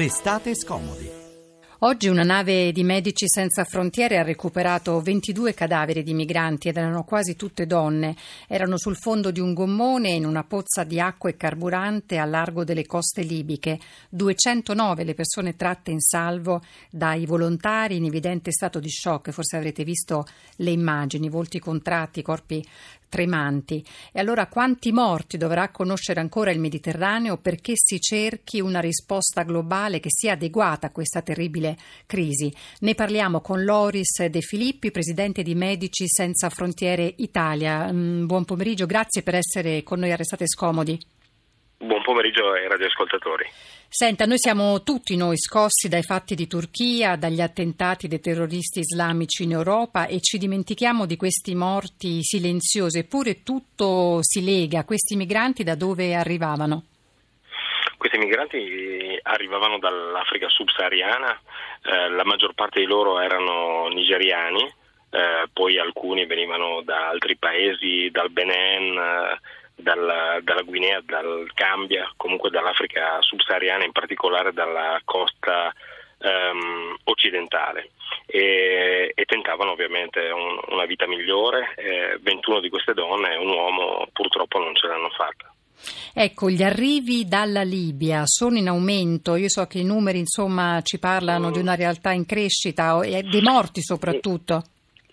Restate scomodi. Oggi una nave di Medici Senza Frontiere ha recuperato 22 cadaveri di migranti ed erano quasi tutte donne. Erano sul fondo di un gommone in una pozza di acqua e carburante a largo delle coste libiche. 209 le persone tratte in salvo dai volontari in evidente stato di shock. Forse avrete visto le immagini, volti contratti, corpi tremanti. E allora quanti morti dovrà conoscere ancora il Mediterraneo perché si cerchi una risposta globale che sia adeguata a questa terribile crisi. Ne parliamo con Loris De Filippi, presidente di Medici Senza Frontiere Italia. Mm, buon pomeriggio, grazie per essere con noi a Restate Scomodi. Buon pomeriggio ai radioascoltatori. Senta, noi siamo tutti noi scossi dai fatti di Turchia, dagli attentati dei terroristi islamici in Europa e ci dimentichiamo di questi morti silenziosi, eppure tutto si lega. Questi migranti da dove arrivavano? Questi migranti arrivavano dall'Africa subsahariana, eh, la maggior parte di loro erano nigeriani, eh, poi alcuni venivano da altri paesi, dal Benin, eh, dalla, dalla, Guinea, dal Gambia, comunque dall'Africa subsahariana, in particolare dalla costa ehm, occidentale. E, e, tentavano ovviamente un, una vita migliore. 21 di queste donne e un uomo purtroppo non ce l'hanno fatta. Ecco, gli arrivi dalla Libia sono in aumento, io so che i numeri insomma ci parlano mm. di una realtà in crescita e dei morti soprattutto.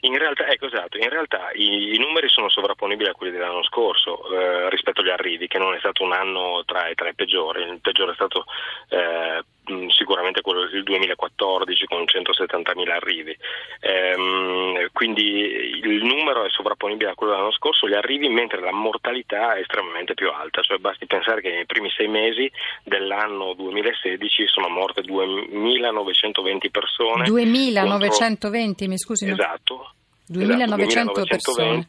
In realtà, ecco, esatto, in realtà i, i, numeri sono sovrapponibili a quelli dell'anno scorso eh, rispetto agli arrivi, che non è stato un anno tra, tra i peggiori, il peggiore è stato eh, sicuramente quello del 2014 con 170.000 arrivi. Ehm, quindi il numero è sovrapponibile a quello dell'anno scorso, gli arrivi, mentre la mortalità è estremamente più alta, cioè basti pensare che nei primi sei mesi dell'anno 2016 sono morte 2.920 persone. 2.920, contro... mi scusi? Esatto. 2.900 esatto, persone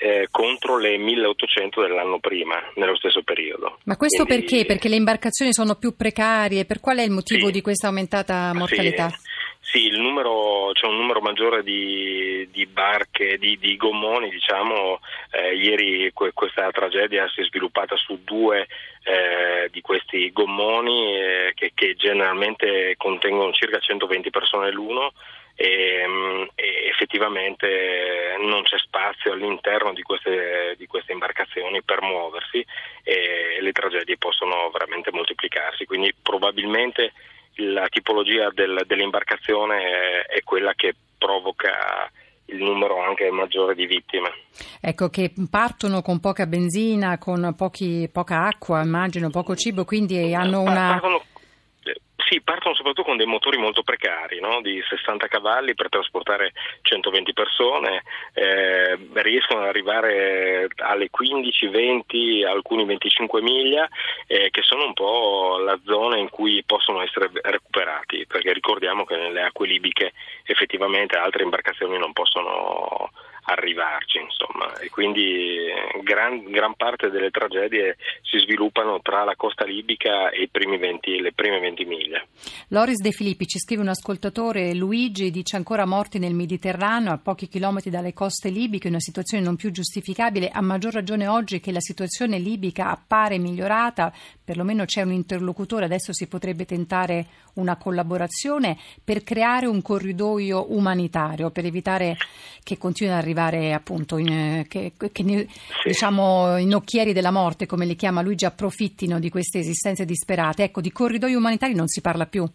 eh, contro le 1800 dell'anno prima, nello stesso periodo. Ma questo Quindi, perché? Perché le imbarcazioni sono più precarie? Per qual è il motivo sì, di questa aumentata mortalità? Sì. Sì, numero, c'è un numero maggiore di, di barche, di, di, gommoni, diciamo. Eh, ieri que, questa tragedia si è sviluppata su due eh, di questi gommoni eh, che, che, generalmente contengono circa 120 persone l'uno e, mm, e effettivamente non c'è spazio all'interno di queste, di queste, imbarcazioni per muoversi e le tragedie possono veramente moltiplicarsi, quindi probabilmente la tipologia del, dell'imbarcazione è, è quella che provoca il numero anche maggiore di vittime. Ecco, che partono con poca benzina, con pochi, poca acqua, immagino, poco cibo, quindi hanno una... Partono sì, partono soprattutto con dei motori molto precari, no? di 60 cavalli per trasportare 120 persone, eh, riescono ad arrivare alle 15, 20, alcuni 25 miglia, eh, che sono un po' la zona in cui possono essere recuperati, perché ricordiamo che nelle acque libiche effettivamente altre imbarcazioni non possono arrivarci, insomma, e quindi gran, gran, parte delle tragedie si sviluppano tra la costa libica e 20, le prime 20 miglia. Loris De Filippi ci scrive un ascoltatore, Luigi dice ancora morti nel Mediterraneo a pochi chilometri dalle coste libiche, una situazione non più giustificabile, a maggior ragione oggi che la situazione libica appare migliorata, perlomeno c'è un interlocutore, adesso si potrebbe tentare una collaborazione per creare un corridoio umanitario, per evitare che continuino ad arrivare appunto in, che, che sì. diciamo, i nocchieri della morte, come li chiama Luigi, approfittino di queste esistenze disperate. Ecco, di corridoi umanitari non si parla più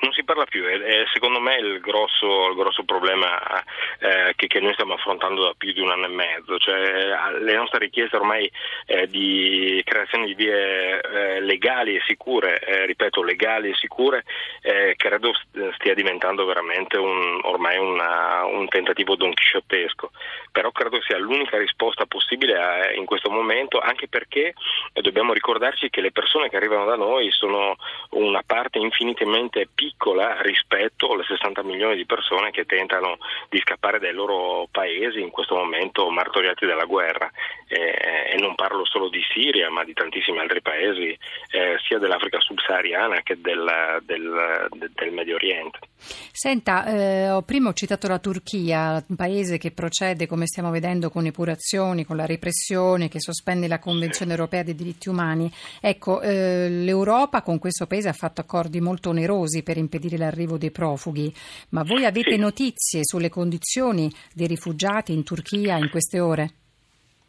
non si parla più, è, secondo me il grosso, il grosso problema eh, che, che, noi stiamo affrontando da più di un anno e mezzo, cioè le nostre richieste ormai eh, di creazione di vie eh, legali e sicure, eh, ripeto legali e sicure, eh, credo stia diventando veramente un, ormai una, un tentativo donchisciottesco, però credo sia l'unica risposta possibile a, in questo momento, anche perché dobbiamo ricordarci che le persone che arrivano da noi sono una parte infinitamente piccola piccola rispetto alle 60 milioni di persone che tentano di scappare dai loro paesi in questo momento martoriati dalla guerra. Eh, e non parlo solo di Siria, ma di tantissimi altri paesi, eh, sia dell'Africa subsahariana che del, del, del Medio Oriente. Senta, eh, prima ho citato la Turchia, un paese che procede, come stiamo vedendo, con epurazioni, con la repressione, che sospende la Convenzione europea dei diritti umani. Ecco, eh, l'Europa con questo paese ha fatto accordi molto onerosi per impedire l'arrivo dei profughi, ma voi avete sì. notizie sulle condizioni dei rifugiati in Turchia in queste ore?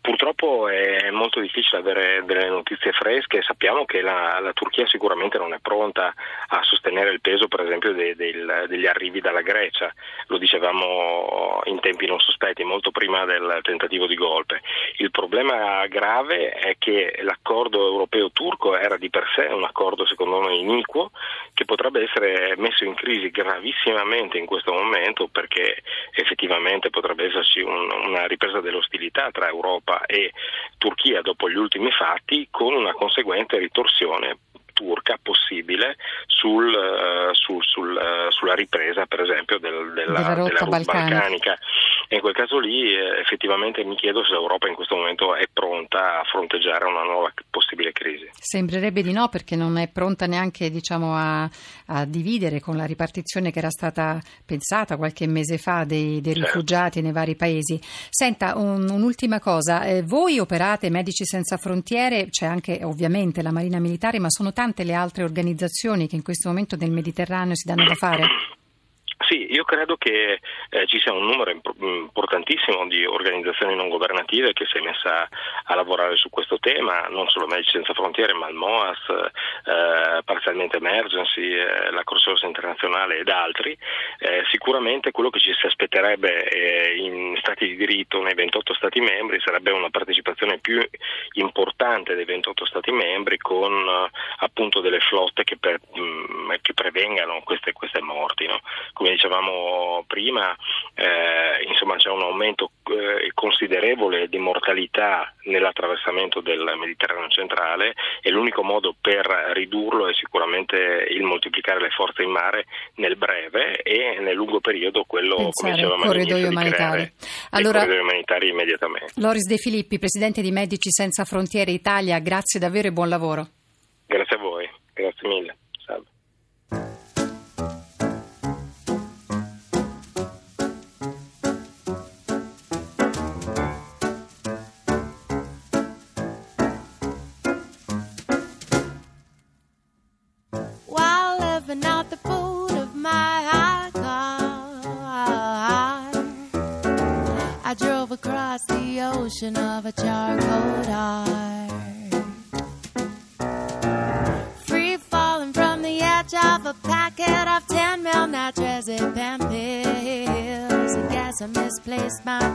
Purtroppo è molto difficile avere delle notizie fresche, sappiamo che la, la Turchia sicuramente non è pronta a sostenere il peso per esempio de, de, degli arrivi dalla Grecia, lo dicevamo in tempi non sospetti, molto prima del tentativo di golpe. Il problema grave è che l'accordo europeo-turco era di per sé un accordo secondo noi iniquo che potrebbe essere messo in crisi gravissimamente in questo momento perché effettivamente potrebbe esserci un, una ripresa dell'ostilità tra Europa Europa e Turchia dopo gli ultimi fatti con una conseguente ritorsione turca possibile sul, uh, sul, sul, uh, sulla ripresa per esempio del, della, della, della rotta balcanica. E in quel caso lì eh, effettivamente mi chiedo se l'Europa in questo momento è pronta a fronteggiare una nuova possibile crisi. Sembrerebbe di no perché non è pronta neanche diciamo, a, a, dividere con la ripartizione che era stata pensata qualche mese fa dei, dei certo. rifugiati nei vari paesi. Senta, un, un'ultima cosa, eh, voi operate Medici Senza Frontiere, c'è anche ovviamente la Marina Militare, ma sono tante le altre organizzazioni che in questo momento nel Mediterraneo si danno da fare? Sì, io credo che eh, ci sia un numero importantissimo di organizzazioni non governative che si è messa a lavorare su questo tema, non solo Medici Senza Frontiere, ma il MOAS, eh, Parzialmente Emergency, eh, la Croce Internazionale ed altri. Eh, sicuramente quello che ci si aspetterebbe eh, in Stati di diritto nei 28 Stati membri sarebbe una partecipazione più importante dei 28 Stati membri con eh, appunto delle flotte che, per, mh, mm, che prevengano queste, queste morti. No? come dicevamo prima, eh, insomma c'è un aumento eh, considerevole di mortalità nell'attraversamento del Mediterraneo centrale e l'unico modo per ridurlo è sicuramente il moltiplicare le forze in mare nel breve e nel lungo periodo quello Pensare, come dicevamo corridoi umanitari. Allora, corridoi umanitari immediatamente. Loris De Filippi, presidente di Medici Senza Frontiere Italia, grazie davvero e buon lavoro. Grazie a voi, grazie mille. ocean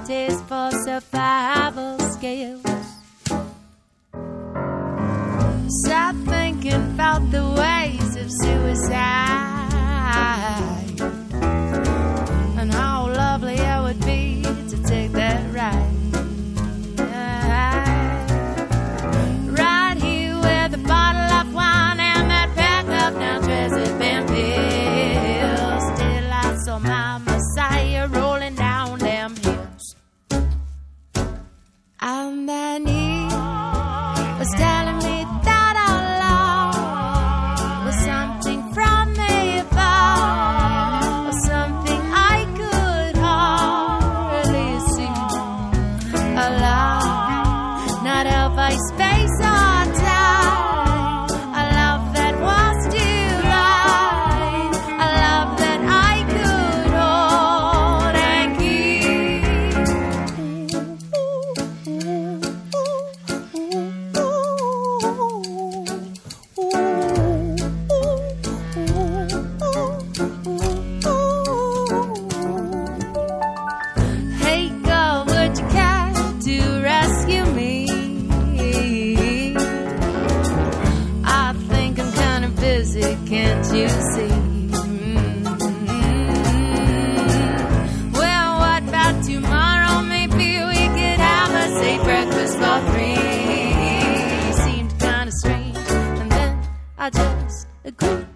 taste for survival skills. Stop thinking about the ways of suicide. And their knee was telling I could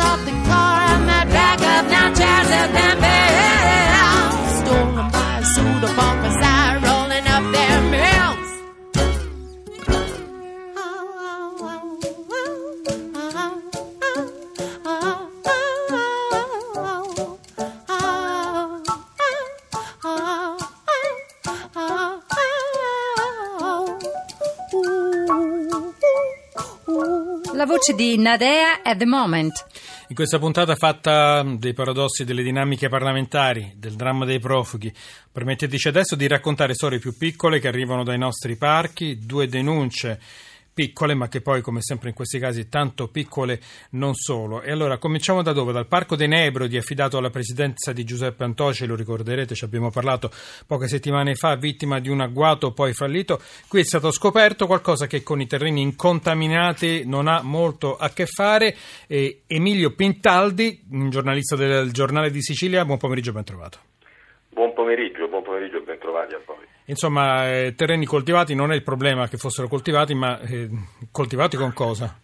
the laptop, the car, and that bag of now chairs then bills. Stolen by a suit of bumpers, rolling up their mills. La voce di Nadea at the moment. In questa puntata fatta dei paradossi delle dinamiche parlamentari, del dramma dei profughi, permetteteci adesso di raccontare storie più piccole che arrivano dai nostri parchi, due denunce piccole, ma che poi, come sempre in questi casi, tanto piccole non solo. E allora cominciamo da dove? Dal Parco dei Nebrodi, affidato alla presidenza di Giuseppe Antoci, lo ricorderete, ci abbiamo parlato poche settimane fa, vittima di un agguato poi fallito. Qui è stato scoperto qualcosa che con i terreni incontaminati non ha molto a che fare. E Emilio Pintaldi, un giornalista del Giornale di Sicilia, buon pomeriggio, ben trovato. Pomeriggio, buon pomeriggio e ben trovati a voi. Insomma, eh, terreni coltivati non è il problema che fossero coltivati, ma eh, coltivati con cosa?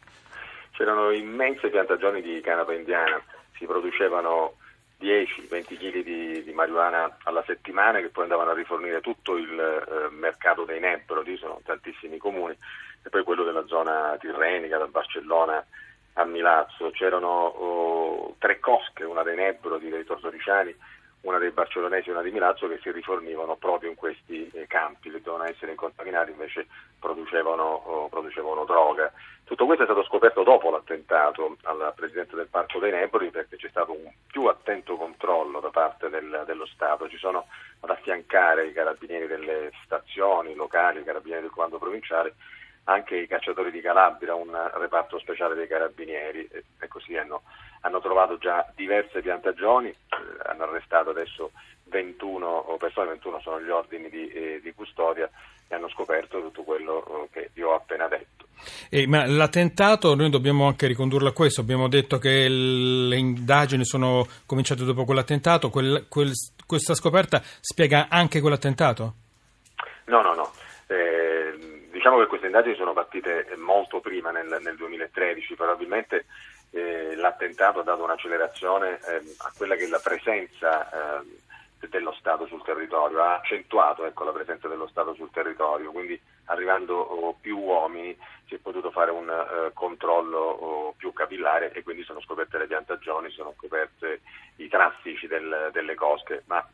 C'erano immense piantagioni di canapa indiana, si producevano 10-20 kg di, di marijuana alla settimana che poi andavano a rifornire tutto il eh, mercato dei Nebrodi, sono tantissimi comuni, e poi quello della zona tirrenica, da Barcellona a Milazzo. C'erano oh, tre cosche, una dei Nebrodi, dei Tortoriciani, una dei barcellonesi e una di Milazzo che si rifornivano proprio in questi eh, campi, che dovevano essere incontaminati, invece producevano, producevano, droga. Tutto questo è stato scoperto dopo l'attentato al Presidente del Parco dei Nebrodi perché c'è stato un più attento controllo da parte del, dello Stato, ci sono ad affiancare i carabinieri delle stazioni locali, i carabinieri del comando provinciale, anche i cacciatori di Calabria, un reparto speciale dei carabinieri e, così hanno, hanno, trovato già diverse piantagioni, eh, hanno arrestato adesso 21 persone, 21 sono gli ordini di, eh, di custodia e hanno scoperto tutto quello eh, che vi ho appena detto. Eh, ma l'attentato noi dobbiamo anche ricondurlo a questo, abbiamo detto che le indagini sono cominciate dopo quell'attentato, quel, quel, questa scoperta spiega anche quell'attentato? No, no, no. Eh, Diciamo che queste indagini sono partite molto prima, nel, nel 2013, probabilmente eh, l'attentato ha dato un'accelerazione eh, a quella che è la presenza eh, dello Stato sul territorio, ha accentuato ecco, la presenza dello Stato sul territorio, quindi arrivando oh, più uomini si è potuto fare un uh, controllo oh, più capillare e quindi sono scoperte le piantagioni, sono scoperte i traffici del, delle cosche, ma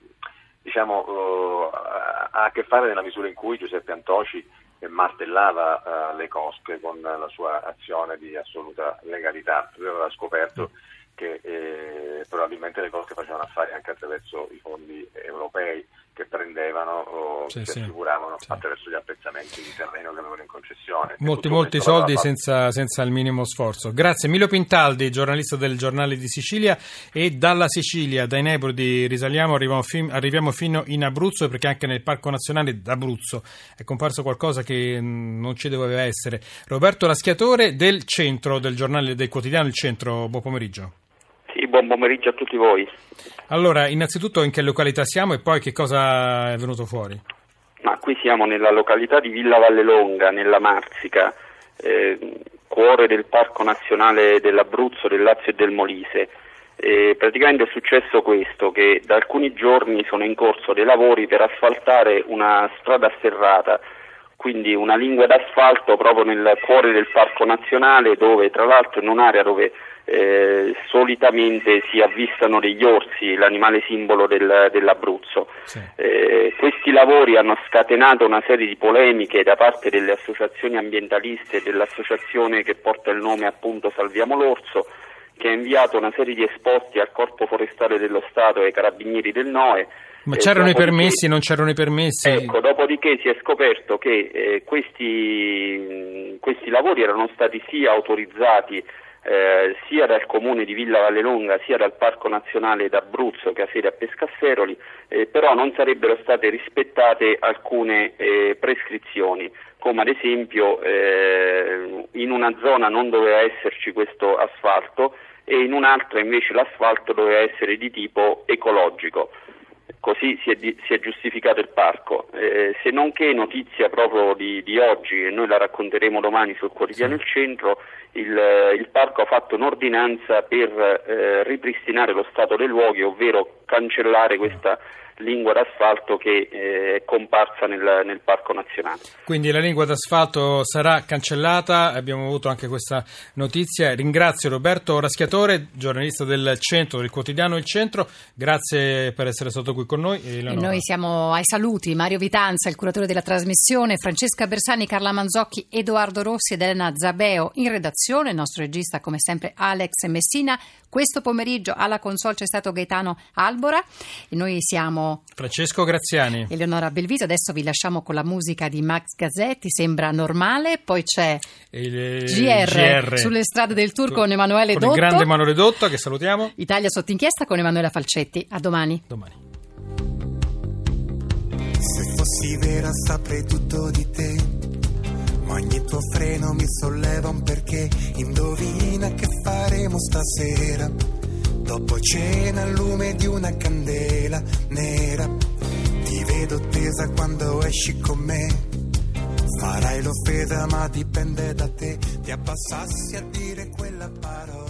diciamo uh, ha a che fare nella misura in cui Giuseppe Antoci martellava uh, le cosche con la sua azione di assoluta legalità. Lui aveva scoperto che eh, probabilmente le cosche facevano affari anche attraverso i fondi europei prendevano o sì, sì, assicuravano sì. attraverso gli appezzamenti di terreno che avevano in concessione. Molti, molti soldi senza, senza il minimo sforzo. Grazie Emilio Pintaldi, giornalista del Giornale di Sicilia e dalla Sicilia, dai Nebrodi risaliamo, arriviamo, fin- arriviamo fino in Abruzzo perché anche nel Parco Nazionale d'Abruzzo è comparso qualcosa che mh, non ci doveva essere. Roberto Raschiatore del Centro, del giornale del quotidiano Il Centro, buon pomeriggio. Sì, buon pomeriggio a tutti voi. Allora, innanzitutto in che località siamo e poi che cosa è venuto fuori? Ma qui siamo nella località di Villa Vallelonga, nella Marsica, eh, cuore del Parco Nazionale dell'Abruzzo, del Lazio e del Molise. E praticamente è successo questo, che da alcuni giorni sono in corso dei lavori per asfaltare una strada serrata, quindi una lingua d'asfalto proprio nel cuore del Parco Nazionale, dove tra l'altro in un'area dove eh, solitamente si avvistano degli orsi, l'animale simbolo del- dell'Abruzzo. Sì. Eh, questi lavori hanno scatenato una serie di polemiche da parte delle associazioni ambientaliste e dell'associazione che porta il nome appunto Salviamo l'Orso, che ha inviato una serie di esposti al Corpo Forestale dello Stato e ai Carabinieri del NOE. Ma Eh, c'erano i permessi, non c'erano i permessi? Ecco, dopodiché si è scoperto che eh, questi, questi lavori erano stati sì autorizzati eh, sia dal comune di Villa Vallelonga sia dal Parco Nazionale d'Abruzzo che ha sede a Pescasseroli, eh, però non sarebbero state rispettate alcune eh, prescrizioni, come ad esempio eh, in una zona non doveva esserci questo asfalto e in un'altra invece l'asfalto doveva essere di tipo ecologico così si è, si è, giustificato il parco. Eh, se non che notizia proprio di, di, oggi, e noi la racconteremo domani sul quotidiano sì. Il Centro, il, il, parco ha fatto un'ordinanza per eh, ripristinare lo stato dei luoghi, ovvero cancellare questa lingua d'asfalto che eh, è comparsa nel, nel, Parco Nazionale. Quindi la lingua d'asfalto sarà cancellata, abbiamo avuto anche questa notizia. Ringrazio Roberto Raschiatore, giornalista del Centro, del quotidiano Il Centro, grazie per essere stato qui con noi. E noi siamo ai saluti, Mario Vitanza, il curatore della trasmissione, Francesca Bersani, Carla Manzocchi, Edoardo Rossi ed Elena Zabeo in redazione, il nostro regista come sempre Alex Messina. Questo pomeriggio alla console c'è stato Gaetano Albora e noi siamo Francesco Graziani. Eleonora Belviso. Adesso vi lasciamo con la musica di Max Gazzetti, sembra normale. Poi c'è il, eh, GR, GR, sulle strade del Tour con Emanuele con Dotto. Il grande Emanuele Dotto che salutiamo. Italia sotto inchiesta con Emanuela Falcetti. A domani. Domani. Se fossi vera saprei tutto di te ma ogni tuo freno mi solleva un perché. Indovina che faremo stasera. Dopo cena al lume di una candela nera. Ti vedo tesa quando esci con me. Farai l'offesa ma dipende da te. Ti abbassassi a dire quella parola